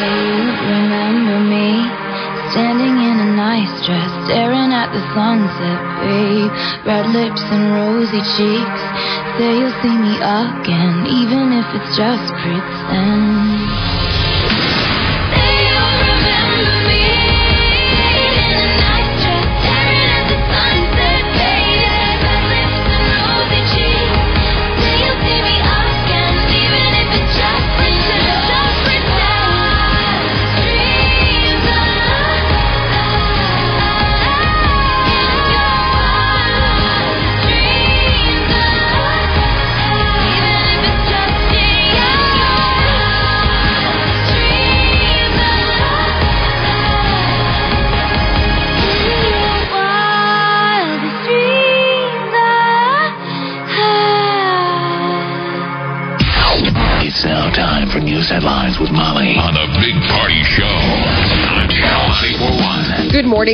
You remember me standing in a nice dress, staring at the sunset, babe. Red lips and rosy cheeks. Say you'll see me again, even if it's just pretend.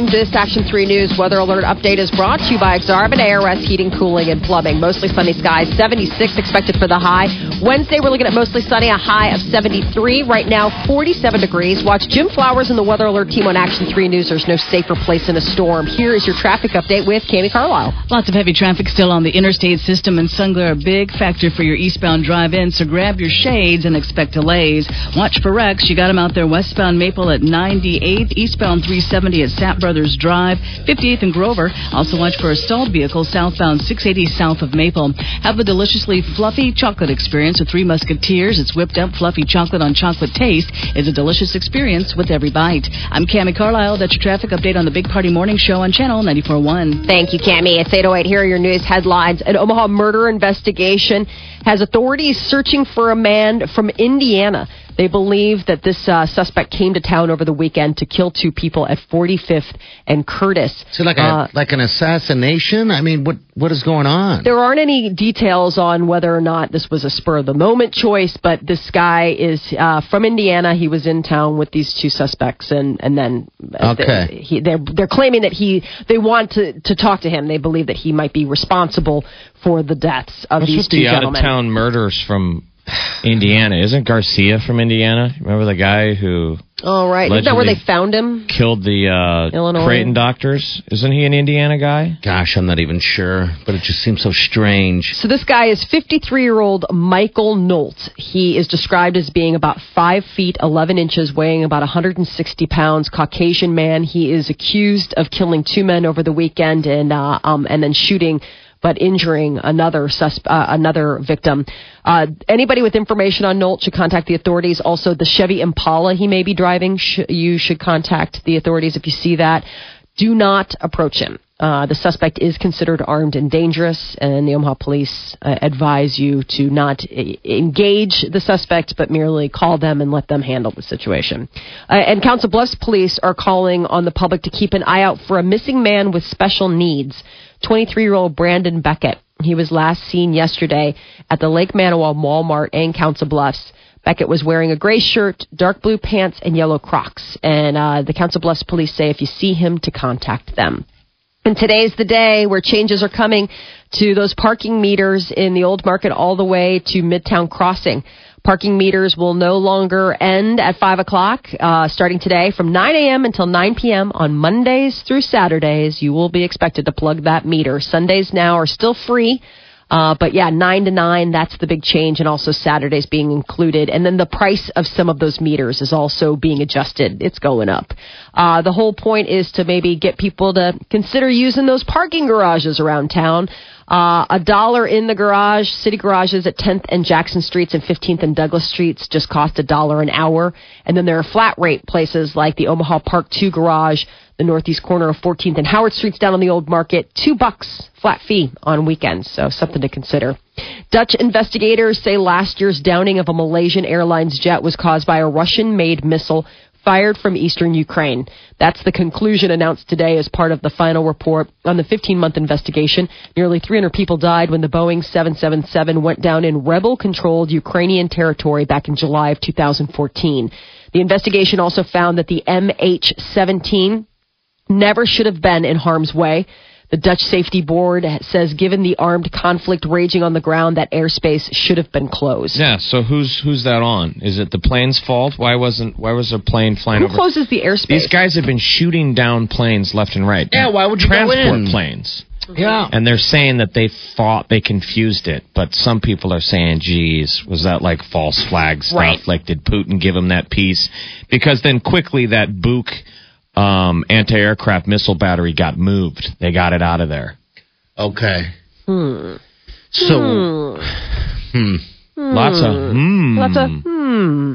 941. This Action 3 News weather alert update is brought to you by Exarban ARS Heating, Cooling, and Plumbing. Mostly sunny skies, 76 expected for the high. Wednesday, we're looking at mostly sunny, a high of 73. Right now, 47 degrees. Watch Jim Flowers and the weather alert team on Action 3 News. There's no safer place in a storm. Here is your traffic update with Cami Carlisle. Lots of heavy traffic still on the interstate system, and sun glare a big factor for your eastbound drive-in. So grab your shades and expect delays. Watch for wrecks. You got them out there westbound Maple at 98, eastbound 370 at Sap Brothers Drive, 58th and Grover. Also watch for a stalled vehicle southbound 680 south of Maple. Have a deliciously fluffy chocolate experience with Three Musketeers. It's whipped up fluffy chocolate on chocolate taste. It's a delicious experience with every bite. I'm Cami Carlisle. That's your traffic update on the Big Party Morning Show on Channel 94.1. Thank you, Cami. It's 808. Here are your news headlines. An Omaha murder investigation has authorities searching for a man from Indiana. They believe that this uh, suspect came to town over the weekend to kill two people at 45th and Curtis. So like a Uh, like an assassination? I mean, what what is going on? There aren't any details on whether or not this was a spur of the moment choice, but this guy is uh, from Indiana. He was in town with these two suspects, and and then uh, Okay. they, he, they're they're claiming that he they want to to talk to him. They believe that he might be responsible for the deaths of What's these with two the out of town murders from Indiana? Isn't Garcia from Indiana? Remember the guy who All right, isn't that where they found him? killed the uh, Illinois. Creighton doctors? Isn't he an Indiana guy? Gosh, I'm not even sure, but it just seems so strange. So this guy is 53 year old Michael Nolt. He is described as being about five feet 11 inches, weighing about 160 pounds, Caucasian man. He is accused of killing two men over the weekend and uh, um, and then shooting. But injuring another susp- uh, another victim. Uh, anybody with information on Nolt should contact the authorities. Also, the Chevy Impala he may be driving, sh- you should contact the authorities if you see that. Do not approach him. Uh, the suspect is considered armed and dangerous, and the Omaha police uh, advise you to not engage the suspect, but merely call them and let them handle the situation. Uh, and Council Bluffs police are calling on the public to keep an eye out for a missing man with special needs. 23 year old Brandon Beckett. He was last seen yesterday at the Lake Manawa Walmart in Council Bluffs. Beckett was wearing a gray shirt, dark blue pants, and yellow Crocs. And uh, the Council Bluffs police say if you see him, to contact them. And today's the day where changes are coming to those parking meters in the old market all the way to Midtown Crossing. Parking meters will no longer end at 5 o'clock uh, starting today from 9 a.m. until 9 p.m. on Mondays through Saturdays. You will be expected to plug that meter. Sundays now are still free. Uh, but yeah, nine to nine, that's the big change, and also Saturdays being included. And then the price of some of those meters is also being adjusted. It's going up. Uh, the whole point is to maybe get people to consider using those parking garages around town. Uh, a dollar in the garage, city garages at 10th and Jackson Streets and 15th and Douglas Streets just cost a dollar an hour. And then there are flat rate places like the Omaha Park 2 garage, the northeast corner of 14th and Howard Streets down on the old market, two bucks flat fee on weekends. So something to consider. Dutch investigators say last year's downing of a Malaysian Airlines jet was caused by a Russian made missile fired from eastern Ukraine. That's the conclusion announced today as part of the final report on the 15 month investigation. Nearly 300 people died when the Boeing 777 went down in rebel controlled Ukrainian territory back in July of 2014. The investigation also found that the MH 17 never should have been in harm's way. The Dutch Safety Board says, given the armed conflict raging on the ground, that airspace should have been closed. Yeah. So who's who's that on? Is it the plane's fault? Why wasn't why was a plane flying over? Who over? closes the airspace? These guys have been shooting down planes left and right. Yeah, why would you go transport in? planes? Yeah. And they're saying that they thought they confused it, but some people are saying, "Geez, was that like false flag stuff? Right. Like, did Putin give him that piece?" Because then quickly that Buk um, anti-aircraft missile battery got moved. They got it out of there. Okay. So, hmm. Lots of hmm. Lots of hmm.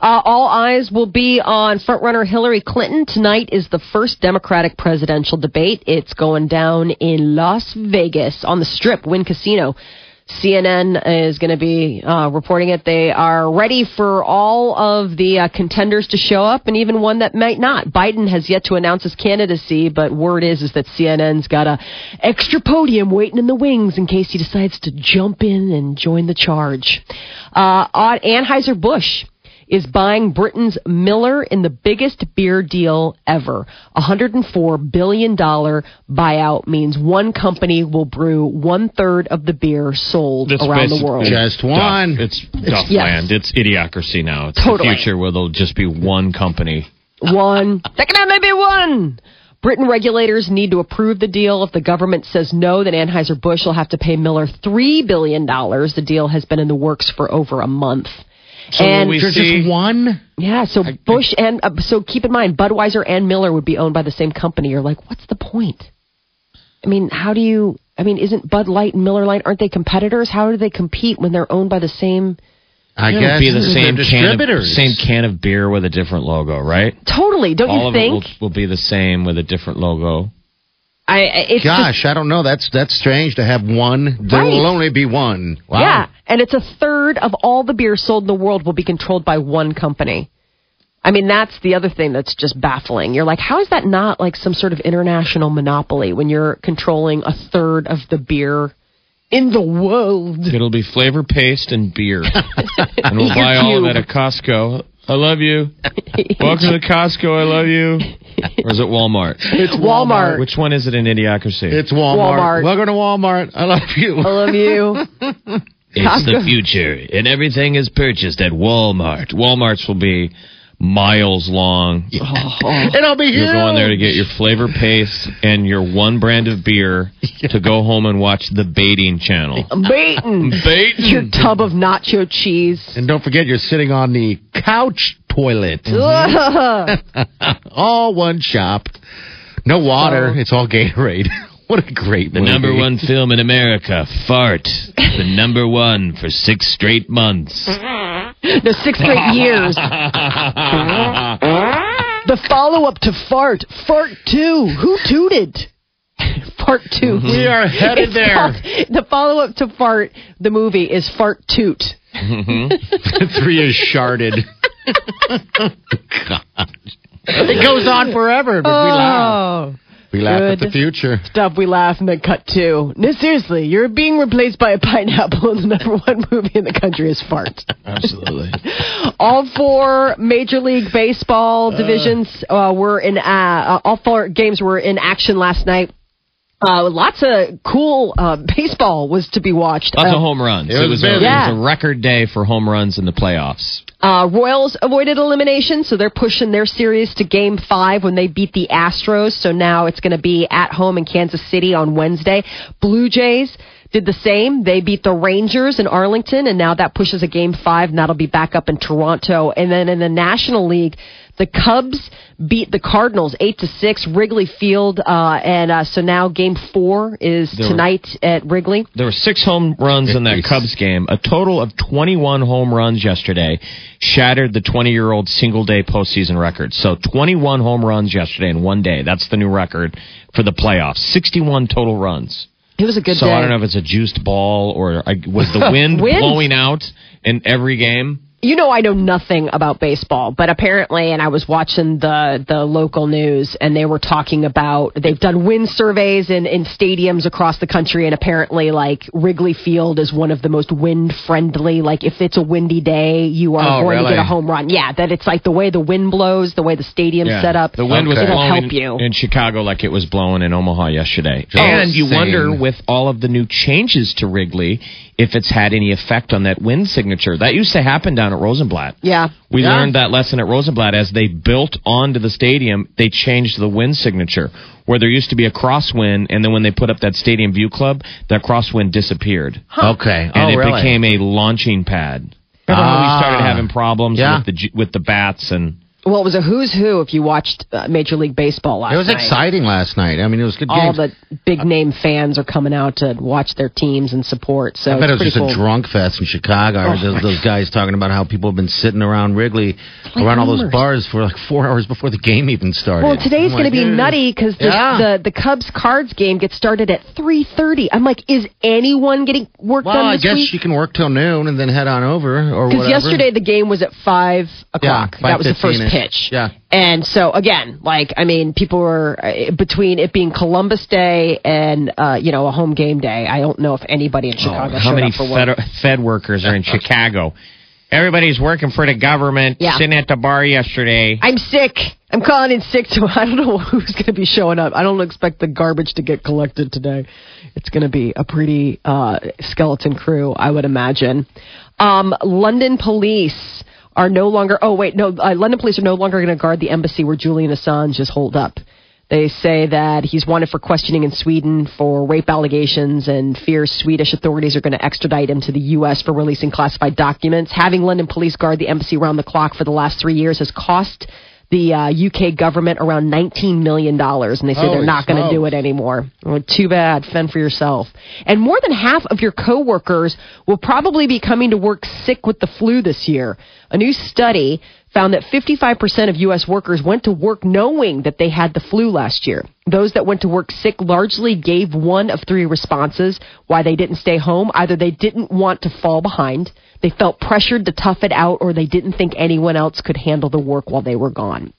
Uh, all eyes will be on frontrunner Hillary Clinton. Tonight is the first Democratic presidential debate. It's going down in Las Vegas on the Strip, Wynn Casino. CNN is going to be uh, reporting it. They are ready for all of the uh, contenders to show up, and even one that might not. Biden has yet to announce his candidacy, but word is is that CNN's got a extra podium waiting in the wings in case he decides to jump in and join the charge. Uh, Anheuser Busch is buying Britain's Miller in the biggest beer deal ever. A $104 billion buyout means one company will brew one third of the beer sold It's around the world. Just duff. one. It's duff yes. land. It's idiocracy now. It's Totally. the future where there'll just be one company. One. There can only be one. Britain regulators need to approve the deal. If the government says no, then Anheuser-Busch will have to pay Miller $3 billion. The deal has been in the works for over a month. So and we There's see? just one? Yeah, so Busch and uh, so keep in mind Budweiser and Miller would be owned by the same company. You're like, what's the point? I mean, how do you? I mean, isn't Bud Light and Miller Lite aren't they competitors? How do they compete when they're owned by the same? I It'll guess be the they're same can of, distributors. same can of beer with a different logo, right? Totally, don't All you of think? it will, will be the same with a different logo. I I- it's just- Gosh, I don't know. That's that's strange to have one. There Right. will only be one. Wow. yeah, and it's a third of all the beer sold in the world will be controlled by one company. I mean, that's the other thing that's just baffling. You're like, how is that not like some sort of international monopoly when you're controlling a third of the beer in the world? It'll be flavor paste and beer, and we'll buy all of that at Costco. I love you. Welcome to Costco. I love you. Or is it Walmart? It's Walmart. Which one is it in Idiocracy? It's Walmart. Walmart. Welcome to Walmart. I love you. I love you. It's the future, and everything is purchased at Walmart. Walmart's will be miles long. Oh. and I'll be here. You're go in there to get your flavor paste and your one brand of beer to go home and watch the baiting channel. Baiting. Baiting. Your tub of nacho cheese. And don't forget, you're sitting on the couch toilet. all one shop. No water. So- it's all Gatorade. what a great movie. The number one film in America, Fart. The number one for six straight months. No, six straight years. the follow up to Fart. Fart 2. Who tooted? Fart 2. Mm-hmm. We are headed It's there. called- the follow up to Fart, the movie, is Fart Toot. Mm-hmm. Three is sharded. God. It goes on forever, but we oh. laugh. We laugh at the future. Stuff we laugh and then cut to. No, seriously, you're being replaced by a pineapple, and the number one movie in the country is Fart. Absolutely. All four Major League Baseball divisions uh, were in. Uh, uh, all four games were in action last night. Uh, lots of cool uh, baseball was to be watched. Lots Uh, of home runs. It It was was, a, busy. it was a record day for home runs in the playoffs. Uh, Royals avoided elimination, so they're pushing their series to Game Five when they beat the Astros. So now it's going to be at home in Kansas City on Wednesday. Blue Jays did the same. They beat the Rangers in Arlington, and now that pushes a Game Five, and that'll be back up in Toronto. And then in the National League, The Cubs beat the Cardinals eight to six, Wrigley Field, uh, and uh, so now Game Four is There were- tonight at Wrigley. There were six home runs in that Cubs game. A total of 21 home runs yesterday shattered the 20 year old single day postseason record. So 21 home runs yesterday in one day. That's the new record for the playoffs. 61 total runs. It was a good so day. I don't know if it's a juiced ball or I, was the wind Wind. blowing out in every game. You know I know nothing about baseball, but apparently, and I was watching the the local news, and they were talking about they've done wind surveys in in stadiums across the country, and apparently, like Wrigley Field is one of the most wind friendly. Like if it's a windy day, you are Oh, going to get a home run. Yeah, that it's like the way the wind blows, the way the stadium's set up. The wind was Okay. it'll blowing help you. in Chicago like it was blowing in Omaha yesterday. Just and you wonder with all of the new changes to Wrigley if it's had any effect on that wind signature. That used to happen down at Rosenblatt. yeah. We Yeah. learned that lesson at Rosenblatt as they built onto the stadium, they changed the wind signature. Where there used to be a crosswind, and then when they put up that stadium view club, that crosswind disappeared. Okay. And oh, it really? became a launching pad. Remember how we Ah. started having problems Yeah. with the with the bats and Well, it was a who's who if you watched uh, Major League Baseball last night. It was night. exciting last night. I mean, it was good All games. the big name fans are coming out to watch their teams and support. So I bet it was just pretty a drunk fest in Chicago. Oh, those, those guys talking about how people have been sitting around Wrigley, like around all those bars for like four hours before the game even started. Well, today's going to be nutty because the, Yeah. the the Cubs Cards game gets started at three thirty. I'm like, is anyone getting work Well, done I guess week? you can work till noon and then head on over or Because yesterday the game was at five o'clock. Yeah, that was the first 5:15-ish. Pitch. Yeah. And so again, like I mean, people were uh, between it being Columbus Day and uh, you know a home game day. I don't know if anybody in Chicago Oh, how many fed, fed workers are in Chicago? Everybody's working for the government, Yeah. sitting at the bar yesterday. I'm sick. I'm calling in sick, so I don't know who's going to be showing up. I don't expect the garbage to get collected today. It's going to be a pretty uh, skeleton crew, I would imagine. Um, London police are no longer. Oh wait, no. Uh, London police are no longer going to guard the embassy where Julian Assange is holed up. They say that he's wanted for questioning in Sweden for rape allegations and fears Swedish authorities are going to extradite him to the U.S. for releasing classified documents. Having London police guard the embassy around the clock for the last three years has cost the uh, UK government around $19 million, and they say they're not going to do it anymore. Too bad. Fend for yourself. And more than half of your coworkers will probably be coming to work sick with the flu this year. A new study found that 55% of U.S. workers went to work knowing that they had the flu last year. Those that went to work sick largely gave one of three responses why they didn't stay home. Either they didn't want to fall behind, they felt pressured to tough it out, or they didn't think anyone else could handle the work while they were gone.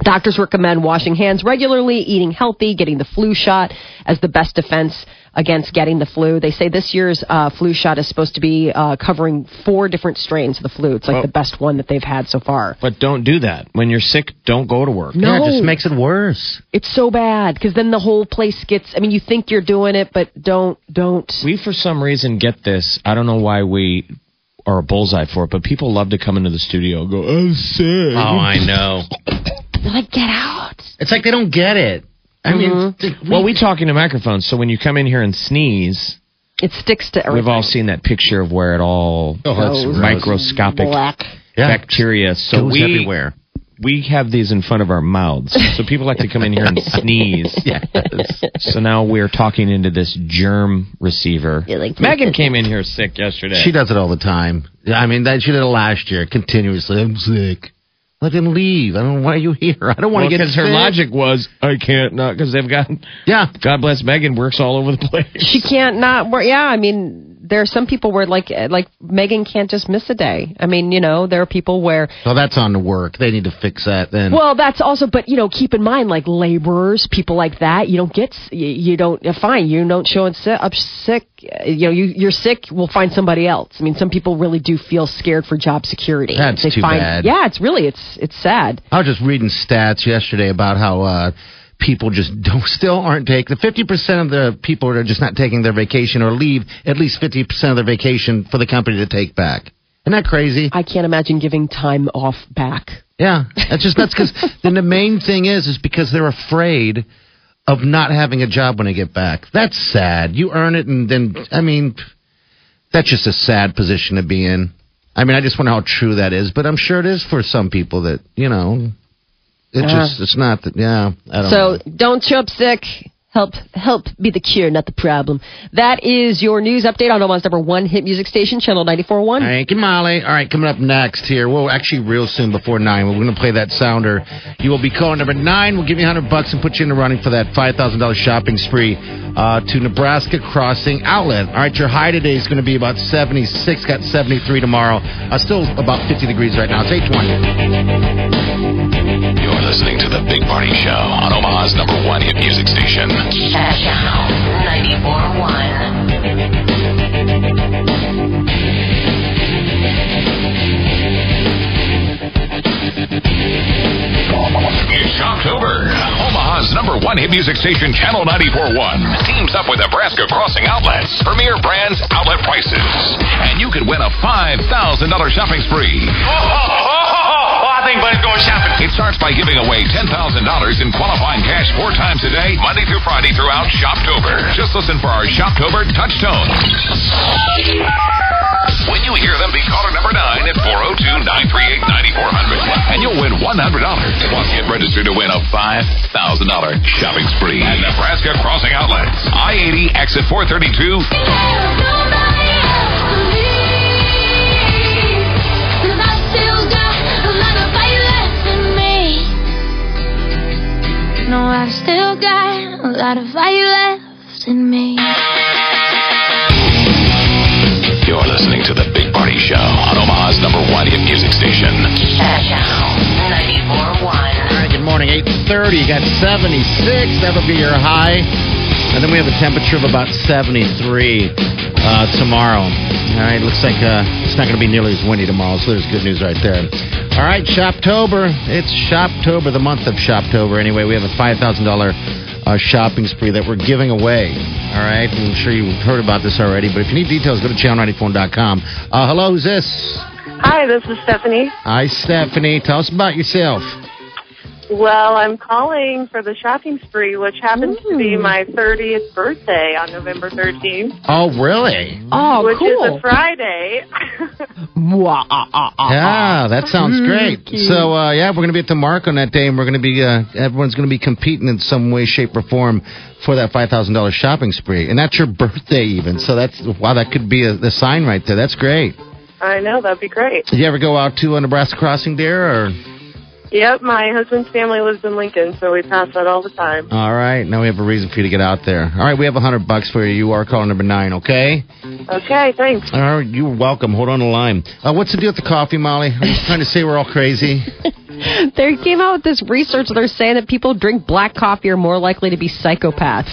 Doctors recommend washing hands regularly, eating healthy, getting the flu shot as the best defense against getting the flu. They say this year's uh, flu shot is supposed to be uh, covering four different strains of the flu. It's like Oh. the best one that they've had so far. But don't do that. When you're sick, don't go to work. No. Yeah, it just makes it worse. It's so bad because then the whole place gets. I mean, you think you're doing it, but don't, don't. We, for some reason, get this. I don't know why we are a bullseye for it, but people love to come into the studio and go, I'm sick. Oh, I know. They're like, get out. It's like they don't get it. I mean, Mm-hmm. th- Well, we talk into microphones, so when you come in here and sneeze, It sticks to everything. we've all seen that picture of where it all Oh, that's microscopic black. Yeah. bacteria. So goes we everywhere. We have these in front of our mouths, so people like to come in here and sneeze. Yes. So now we're talking into this germ receiver. You're like- Megan came in here sick yesterday. She does it all the time. I mean, that she did it last year continuously. I'm sick. Let him leave. I don't. Know why are you here? I don't want to get because her sick. logic was I can't not because they've got Yeah. God bless Megan works all over the place. She can't not work. Yeah, I mean, there are some people where like like Megan can't just miss a day. I mean, you know, there are people where So that's on the work. They need to fix that then. well, that's also, but you know, keep in mind like laborers, people like that. You don't get, you, don't uh, fine. You don't show up sick. uh, You know, you you're sick. We'll find somebody else. I mean, some people really do feel scared for job security. That's they too find, bad. Yeah, it's really it's it's sad. I was just reading stats yesterday about how uh, people just don't, still aren't taking. Fifty percent of the people are just not taking their vacation or leave at least fifty percent of their vacation for the company to take back. Isn't that crazy? I can't imagine giving time off back. Yeah, that's just that's because then the main thing is is because they're afraid of not having a job when they get back. That's sad. You earn it, and then I mean, that's just a sad position to be in. I mean, I just wonder how true that is, but I'm sure it is for some people that you know It just it's not that. Yeah, I don't. So know. don't up sick. Help, help be the cure, not the problem. That is your news update on Omaha's number one hit music station, Channel 94.1. Thank you, Molly. All right, coming up next here. Well, actually, real soon before nine, we're going to play that sounder. You will be calling number nine. We'll give you a hundred bucks and put you in the running for that five thousand dollars shopping spree uh, to Nebraska Crossing Outlet. All right, your high today is going to be about seventy six. Got seventy three tomorrow. Uh, still about fifty degrees right now. It's eight twenty. You're listening to The Big Party Show on Omaha's number one hit music station. Channel 94.1. It's October. Omaha's number one hit music station, Channel 94.1, teams up with Nebraska Crossing Outlets, Premier Brands Outlet Prices. And you could win a $5,000 shopping spree. I think Buddy's going shopping. It starts by giving away $10,000 in qualifying cash four times a day, Monday through Friday throughout Shoptober. Just listen for our Shoptober touch tones. When you hear them, be caller number nine at 402-938-9400. And you'll win $100. Plus, get registered to win a $5,000 shopping spree at Nebraska Crossing Outlets. I-80, exit 432. No, I've still got a lot of fire left in me. You're listening to The Big Party Show on Omaha's number one hit music station. 94.1. All right, good morning. 8.30, you got 76. That'll be your high. And then we have a temperature of about 73 uh, tomorrow. All right, looks like uh, it's not going to be nearly as windy tomorrow, so there's good news right there. All right, Shoptober. It's Shoptober, the month of Shoptober. Anyway, we have a $5,000 uh, shopping spree that we're giving away. All right, I'm sure you've heard about this already, but if you need details, go to channel94.com. Uh, hello, who's this? Hi, this is Stephanie. Hi, Stephanie. Tell us about yourself. Well, I'm calling for the shopping spree, which happens to be my 30th birthday on November 13th, Oh, really? Oh, which cool. is a Friday. Mwah, ah, ah, ah, Yeah, that sounds great. So, uh, yeah, we're going to be at the mark on that day, and we're going to be, uh, everyone's going to be competing in some way, shape, or form for that $5,000 shopping spree. And that's your birthday, even. So, that's, wow, that could be a, the sign right there. That's great. I know, that'd be great. Did you ever go out to a Nebraska Crossing, dear? Or Yep, my husband's family lives in Lincoln, so we pass that all the time. all right, now we have a reason for you to get out there. All right, we have a hundred bucks for you. You are caller number nine, okay? Okay, thanks. All right, you're welcome. Hold on the line. Uh, what's the deal with the coffee, Molly? Are you trying to say we're all crazy? They came out with this research. They're saying that people drink black coffee are more likely to be psychopaths.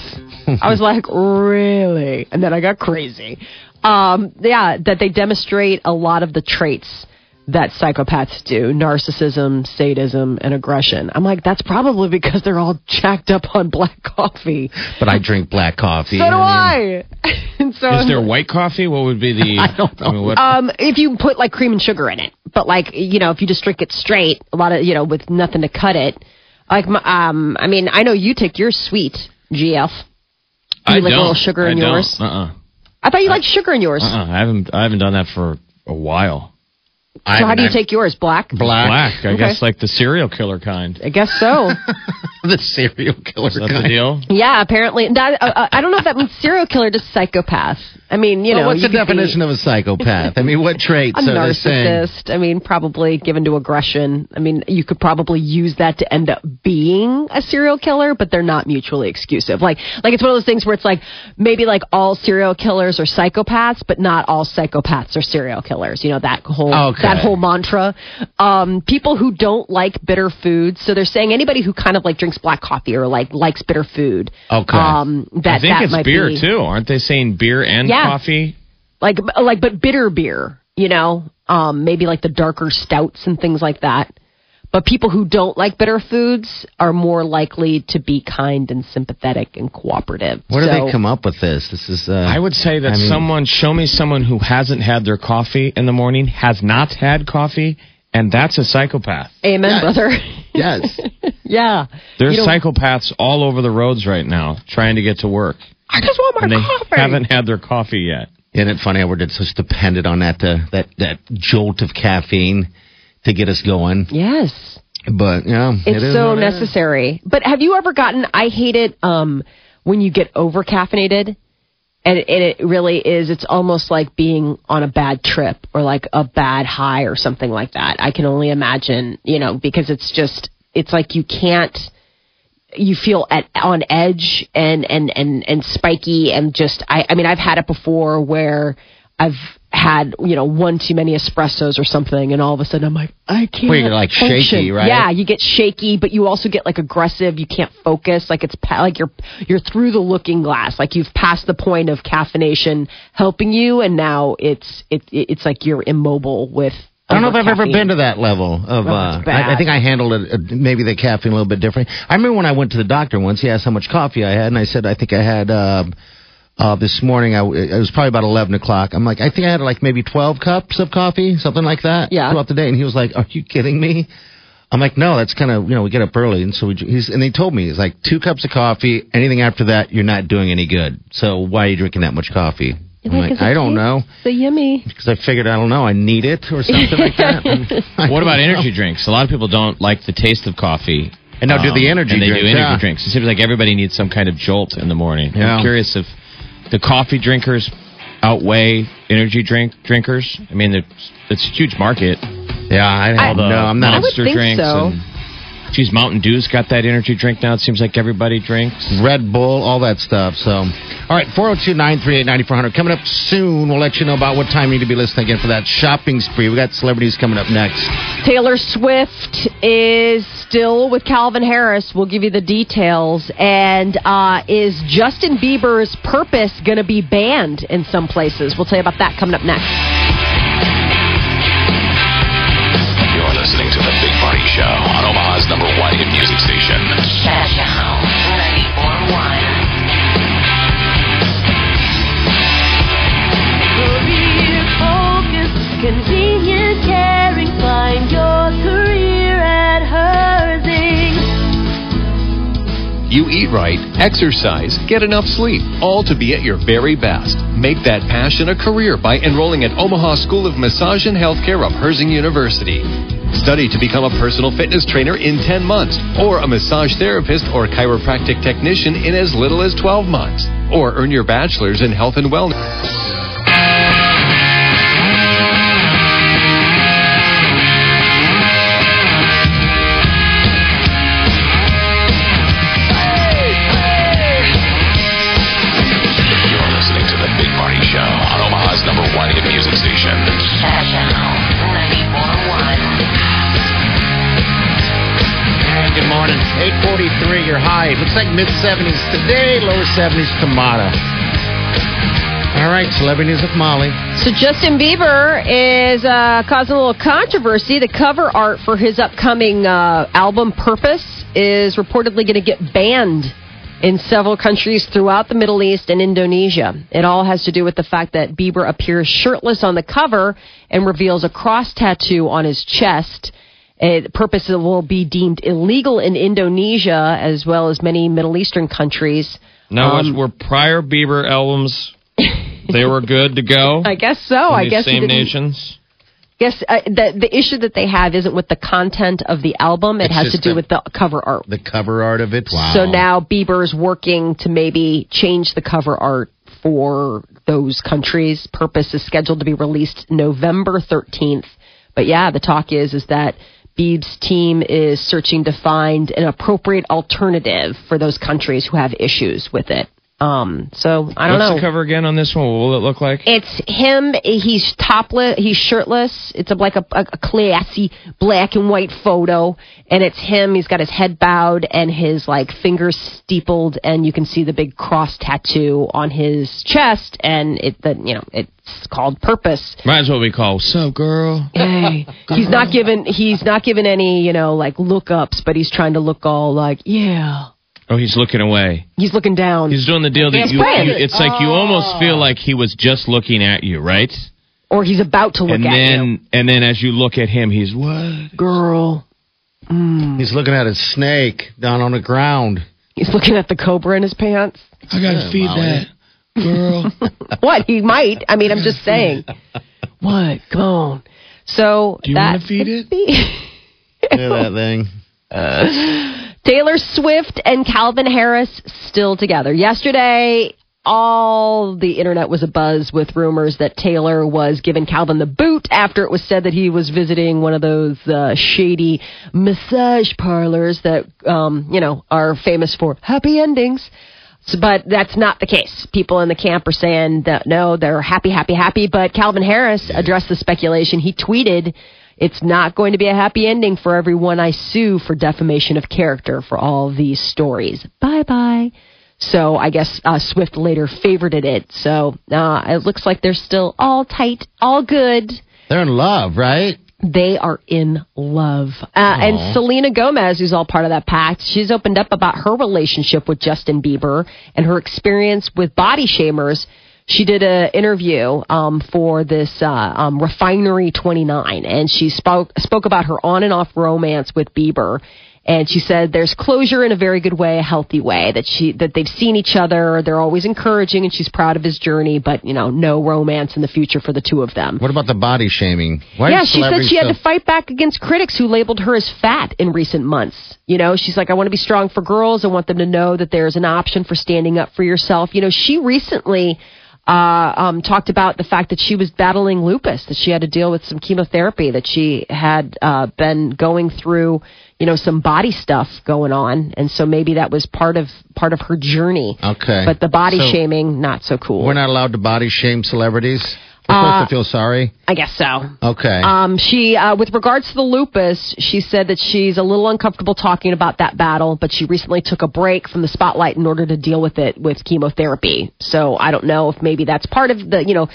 I was like, really? And then I got crazy. Um, yeah, that they demonstrate a lot of the traits that psychopaths do narcissism, sadism, and aggression. I'm like, that's probably because they're all jacked up on black coffee. But I drink black coffee. So do I mean- I. and so Is there white coffee? What would be the? I don't know. mean, what, Um, if you put like cream and sugar in it, but like you know, if you just drink it straight, a lot of you know, with nothing to cut it. Like, my- um, I mean, I know you take your sweet, GF. I you like a don't. little sugar I in don't. yours? Uh-uh. I thought you liked sugar in yours. Uh-uh. I haven't. I haven't done that for a while. I- So how do you I- take yours? Black. black? Black. I Okay. guess like the serial killer kind. I guess so. the serial killer. Is that guy. the deal? yeah, apparently. That, uh, uh, I don't know if that means serial killer, just psychopath. I mean, you Well, know, what's you the could be- definition of a psychopath? I mean, what traits a are they saying? narcissist. I mean, probably given to aggression. I mean, you could probably use that to end up being a serial killer, but they're not mutually exclusive. Like, like it's one of those things where it's like maybe like all serial killers are psychopaths, but not all psychopaths are serial killers. You know that whole Okay. that whole mantra. Um, people who don't like bitter foods, so they're saying anybody who kind of like drinks black coffee or like likes bitter food. Okay. Um, that I think that it's might beer be, too. Aren't they saying beer and Yeah. coffee? like like but bitter beer you know um maybe like the darker stouts and things like that but people who don't like bitter foods are more likely to be kind and sympathetic and cooperative Where do they come up with this? This is. Uh, I would say that I mean- someone show me someone who hasn't had their coffee in the morning, has not had coffee, and that's a psychopath. amen Yes. brother Yes. yeah There's psychopaths all over the roads right now trying to get to work, i just want my and they coffee haven't had their coffee yet. Isn't it funny how we're just dependent on that uh, that that jolt of caffeine to get us going? yes But yeah, it It's is so what it is. necessary. But have you ever gotten? I hate it um, when you get over caffeinated, and, and it really is. It's almost like being on a bad trip or like a bad high or something like that. I can only imagine, you know, because it's just it's like you can't. You feel at on edge and and and and spiky and just. I I mean I've had it before where I've had you know one too many espressos or something, and all of a sudden I'm like I can't. Where you're, like, function. shaky, right? Yeah, you get shaky, but you also get like aggressive. You can't focus. Like it's pa- like you're you're through the looking glass. Like you've passed the point of caffeination helping you, and now it's it, it's like you're immobile with. I don't know if I've ever been to that level of. Oh, uh. I, I think I handled it uh, maybe the caffeine a little bit different. I remember when I went to the doctor once. He asked how much coffee I had, and I said I think I had. Uh, uh, this morning, I, it was probably about eleven o'clock. I'm like, I think I had like maybe twelve cups of coffee, something like that, Yeah. throughout the day. And he was like, "Are you kidding me?" I'm like, "No, that's kind of you know we get up early, and so we, he's and he told me it's like two cups of coffee. Anything after that, you're not doing any good. So why are you drinking that much coffee?" I'm Like, like, I don't know So yummy. because I figured I don't know I need it or something like that. I What don't about know. energy drinks? A lot of people don't like the taste of coffee. And now do the energy and they drinks, do energy yeah. drinks. It seems like everybody needs some kind of jolt in the morning. Yeah. I'm curious if the coffee drinkers outweigh energy drink drinkers. I mean, it's, it's a huge market. Yeah, I, I- don't know. I'm not. I would Monster think drinks so. and geez, Mountain Dew's got that energy drink now. It seems like everybody drinks. Red Bull, all that stuff. So, all right, 402 938 9400. Coming up soon, we'll let you know about what time you need to be listening again for that shopping spree. We got celebrities coming up next. Taylor Swift is still with Calvin Harris. We'll give you the details. And uh, is Justin Bieber's Purpose going to be banned in some places? We'll tell you about that coming up next. The Big Party Show on Omaha's number one hit music station. Channel 94.1. Career focus, convenient, caring, find your career at Herzing. You eat right, exercise, get enough sleep, all to be at your very best. Make that passion a career by enrolling at Omaha School of Massage and Healthcare of Herzing University. Study to become a personal fitness trainer in 10 months, or a massage therapist or chiropractic technician in as little as 12 months, or earn your bachelor's in health and wellness. 843, your high. Looks like mid 70s today, lower 70s tomorrow. All right, celebrity news with Molly. So Justin Bieber is uh, causing a little controversy. The cover art for his upcoming uh, album Purpose is reportedly going to get banned in several countries throughout the Middle East and Indonesia. It all has to do with the fact that Bieber appears shirtless on the cover and reveals a cross tattoo on his chest. It, purpose will be deemed illegal in Indonesia as well as many Middle Eastern countries. Now, Um, were prior Bieber albums? they were good to go. I guess so. I guess same nations. Yes, uh, the the issue that they have isn't with the content of the album. It It's has to do the- with the cover art. The cover art of it. Wow. So now Bieber's working to maybe change the cover art for those countries. Purpose is scheduled to be released November 13th. But yeah, the talk is is that Bieb's team is searching to find an appropriate alternative for those countries who have issues with it. Um, so I don't What's know. the cover again on this one? What will it look like? It's him. He's topless. He's shirtless. It's a, like a, a, classy black and white photo, and it's him. He's got his head bowed and his like fingers steepled, and you can see the big cross tattoo on his chest. And it, the you know, it's called Purpose. Might as well be called "So Girl." Hey, he's not given. He's not given any you know like lookups, but he's trying to look all like yeah. Oh, he's looking away. He's looking down. He's doing the deal that you, you. It's like you almost oh. feel like he was just looking at you, right? or he's about to look and at then, you, and then as you look at him, he's what? girl. Mm. He's looking at a snake down on the ground. He's looking at the cobra in his pants. I gotta feed that girl. what he might. I mean, I'm just saying. what? Come on. So Do you that wanna feed it? be- Look at that thing. Uh, Taylor Swift and Calvin Harris still together. Yesterday, all the internet was abuzz with rumors that Taylor was giving Calvin the boot after it was said that he was visiting one of those uh, shady massage parlors that, um, you know, are famous for happy endings. So, but that's not the case. People in the camp are saying that no, they're happy, happy, happy. But Calvin Harris addressed the speculation. He tweeted, "It's not going to be a happy ending for everyone I sue for defamation of character for all these stories. Bye bye." So I guess uh, Swift later favorited it. So uh, it looks like they're still all tight, all good. They're in love, right? They are in love. Uh, and Selena Gomez, who's all part of that pact, she's opened up about her relationship with Justin Bieber and her experience with body shamers. She did an interview um, for this uh, um, Refinery 29, and she spoke spoke about her on and off romance with Bieber. And she said there's closure in a very good way, a healthy way. That she that they've seen each other, they're always encouraging, and she's proud of his journey. But you know, no romance in the future for the two of them. What about the body shaming? Why yeah, she said she had to fight back against critics who labeled her as fat in recent months. You know, she's like, I want to be strong for girls. I want them to know that there's an option for standing up for yourself. You know, she recently uh, um, talked about the fact that she was battling lupus, that she had to deal with some chemotherapy, that she had uh, been going through, you know, some body stuff going on, and so maybe that was part of part of her journey. Okay. But the body So- shaming, not so cool. We're not allowed to body shame celebrities. We're Uh, to feel sorry. I guess so. Okay. Um, she, uh, with regards to the lupus, she said that she's a little uncomfortable talking about that battle, but she recently took a break from the spotlight in order to deal with it with chemotherapy. So I don't know if maybe that's part of the, you know,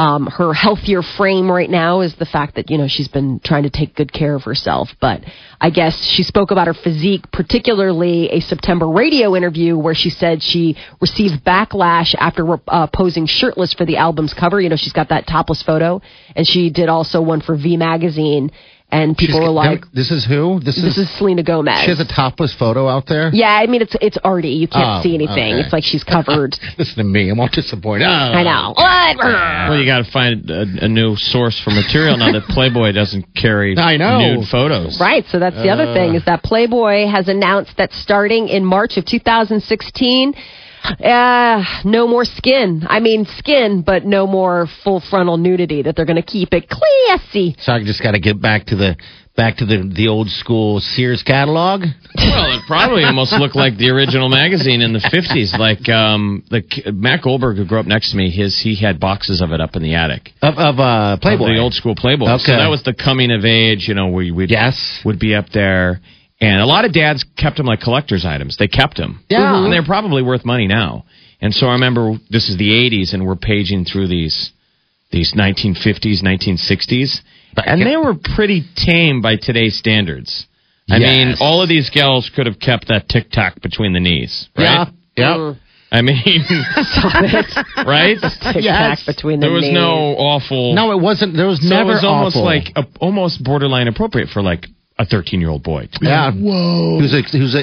um, her healthier frame right now is the fact that you know she's been trying to take good care of herself. But I guess she spoke about her physique, particularly a September radio interview where she said she received backlash after uh, posing shirtless for the album's cover. You know, she's got that topless photo, and she did also one for V magazine. And people She's- were like, "This is who? This, "This is Selena Gomez." She has a topless photo out there. yeah, I mean it's it's arty. You can't Oh, see anything. okay. It's like she's covered. Listen to me. I'm all disappointed. Oh. I know. What? Well, you got to find a, a new source for material now that Playboy doesn't carry I know. nude photos. Right. So that's the other thing uh. is that Playboy has announced that starting in March of 2016, uh, no more skin. I mean skin, but no more full frontal nudity. That they're going to keep it classy. So I just got to get back to the back to the the old school Sears catalog. Well, it probably almost looked like the original magazine in the fifties. Like um, the Matt Goldberg, who grew up next to me, his he had boxes of it up in the attic. Of, of uh, Playboy. Of the old school Playboy. Okay. So that was the coming of age. You know, we would Yes. would be up there, and a lot of dads kept them like collector's items. They kept them. Yeah. and mm-hmm. they're probably worth money now. And so I remember this is the '80s, and we're paging through these these 1950s, 1960s, and they were pretty tame by today's standards. I Yes. mean, all of these gals could have kept that tic tac between the knees, right? Yeah. Yeah. Mm. I mean, right? Tic tac between the knees. There was knees. no awful. No, it wasn't. There was so never it was almost awful. like a, almost borderline appropriate for like a 13 year old boy. to be Yeah. like, Whoa. He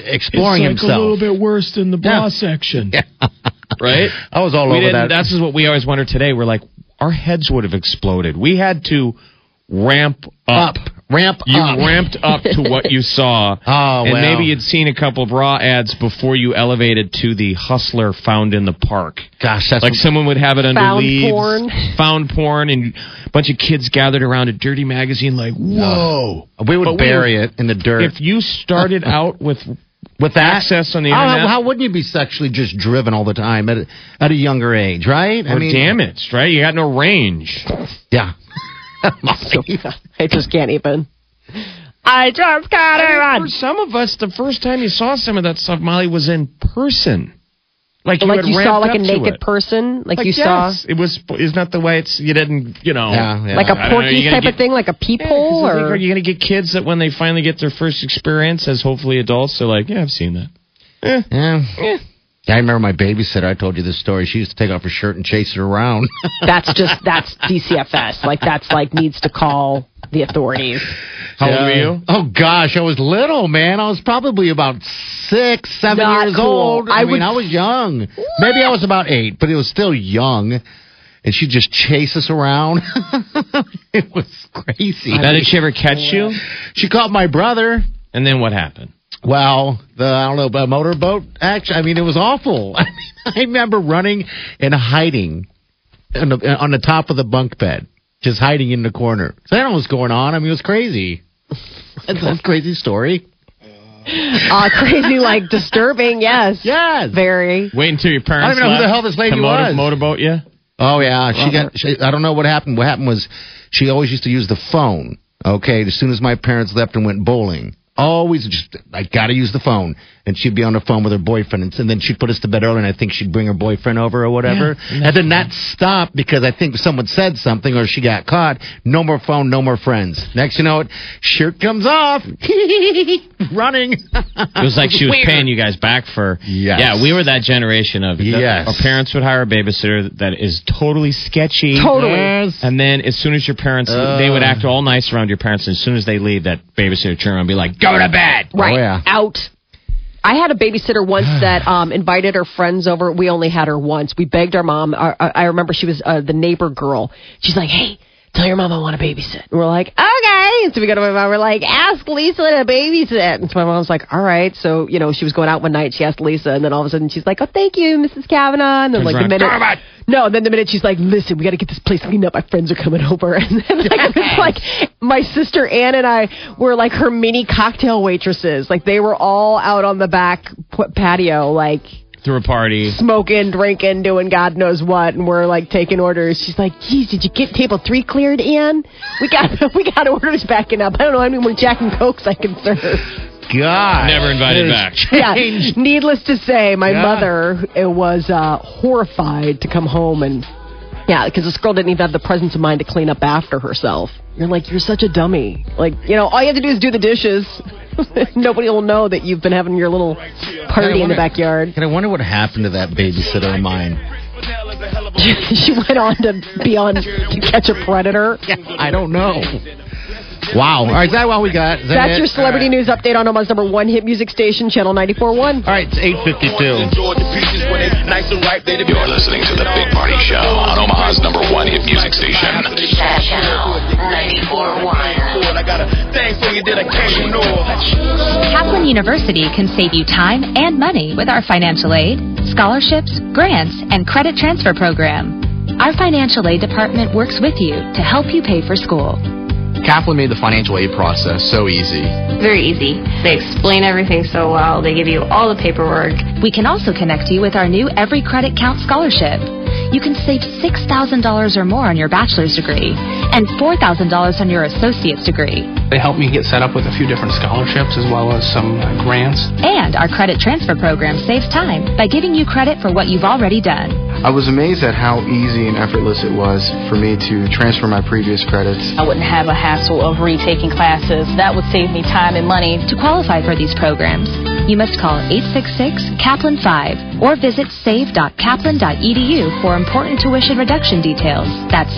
exploring ex- he was a little bit worse than the bra section. right? I was all we over didn't, that. That's just what we always wonder today. We're like, our heads would have exploded. We had to ramp up. up, ramp You up. ramped up to what you saw. Oh, and well. maybe you'd seen a couple of raw ads before you elevated to the hustler found in the park. Gosh, that's Like someone would have it under Found leaves, porn. found porn, and a bunch of kids gathered around a dirty magazine. Like, whoa! we would But we bury were- it in the dirt. If you started out with with that access on the how, internet, how wouldn't you be sexually just driven all the time at a, at a younger age, right? or damaged, right? You got no range. Yeah. So, I just can't even. I just got I it mean, on. for some of us, the first time you saw some of that stuff, Molly, was in person. Like you, Like you saw like a naked it. person, like, Like, you yes, it was. Is not the way it's. You didn't. You know. Yeah, yeah. like a don't know, Porky's you're type of thing, like a Yeah, 'cause peephole, I think, or are you going to get kids that when they finally get their first experience as hopefully adults, they're like, yeah, I've seen that. Yeah. Yeah, I remember my babysitter. I told you this story. She used to take off her shirt and chase it around. that's just that's DCFS. Like that's like needs to call the authorities. How old were you? Oh gosh, I was little, man. I was probably about six, seven Not years cool. old. I, I mean, would- I was young. Maybe I was about eight, but it was still young. And she'd just chase us around. it was crazy. Now, did she ever catch you? She caught my brother. And then what happened? Well, the I don't know, a motorboat action. I mean, it was awful. I, mean, I remember running and hiding on the, on the top of the bunk bed, just hiding in the corner. So I don't know what's going on. I mean, it was crazy. That's a crazy story. Uh, crazy, like disturbing. Yes. Yes. Very. Wait until your parents. I don't even know who the hell this lady to motor- was. Motorboat you? Oh yeah, she got. She, I don't know what happened. What happened was she always used to use the phone. Okay, as soon as my parents left and went bowling, always just I got to use the phone, and she'd be on the phone with her boyfriend, and, and then she'd put us to bed early, and I think she'd bring her boyfriend over or whatever, and then that stopped because I think someone said something or she got caught. No more phone, no more friends. Next you know it, shirt comes off, running. It was like she was paying you guys back for. Yes. Yeah, we were that generation of. Yes. Our parents would hire a babysitter that is totally sketchy. Totally. Yes. And then as soon as your parents, they would act all nice around your parents. And as soon as they leave, that babysitter would turn around and be like, "Go to bed." Right. Oh, yeah. Out. I had a babysitter once that um, invited her friends over. We only had her once. We begged our mom. I, I I remember she was uh, the neighbor girl. She's like, "Hey, tell your mom I want to babysit." And we're like, "Okay." And so we go to my mom. We're like, "Ask Lisa to babysit." And so my mom's like, "All right." So you know, she was going out one night. She asked Lisa, and then all of a sudden she's like, "Oh, thank you, Mrs. Kavanaugh." And then Turns like the minute, "Go no, and then the minute she's like, "Listen, we got to get this place cleaned up. My friends are coming over." And then like it was like my sister Ann and I were like her mini cocktail waitresses. Like they were all out on the back patio, like Threw a party. smoking, drinking, doing God knows what, and we're like taking orders. She's like, "Geez, did you get table three cleared, Ann? We got we got orders backing up. I don't know how many more Jack and Cokes I can serve." God. Never invited back. has Yeah. Needless to say, my Yeah. mother it was uh, horrified to come home and yeah, because this girl didn't even have the presence of mind to clean up after herself. You're like, you're such a dummy. Like, you know, all you have to do is do the dishes. Nobody will know that you've been having your little party in the backyard. And I wonder what happened to that babysitter of mine. she went on to be on to catch a predator. I don't know. Wow. All right, is that what we got? Is that That's it? your celebrity All news update on Omaha's number one hit music station, Channel 94.1. right, All right it's 852. You're listening to the Big Party Show University can save you time and money with our financial aid, scholarships, grants, and credit transfer program. Our financial aid department works with you to help you pay for school. Kaplan made the financial aid process so easy. Very easy. They explain everything so well. They give you all the paperwork. We can also connect you with our new Every Credit Count scholarship. You can save $6,000 or more on your bachelor's degree and $4,000 on your associate's degree. They helped me get set up with a few different scholarships as well as some uh, grants. And our credit transfer program saves time by giving you credit for what you've already done. I was amazed at how easy and effortless it was for me to transfer my previous credits. I wouldn't have a hassle of retaking classes. That would save me time and money. To qualify for these programs, you must call 866 Kaplan 5 or visit save.kaplan.edu for important tuition reduction details. That's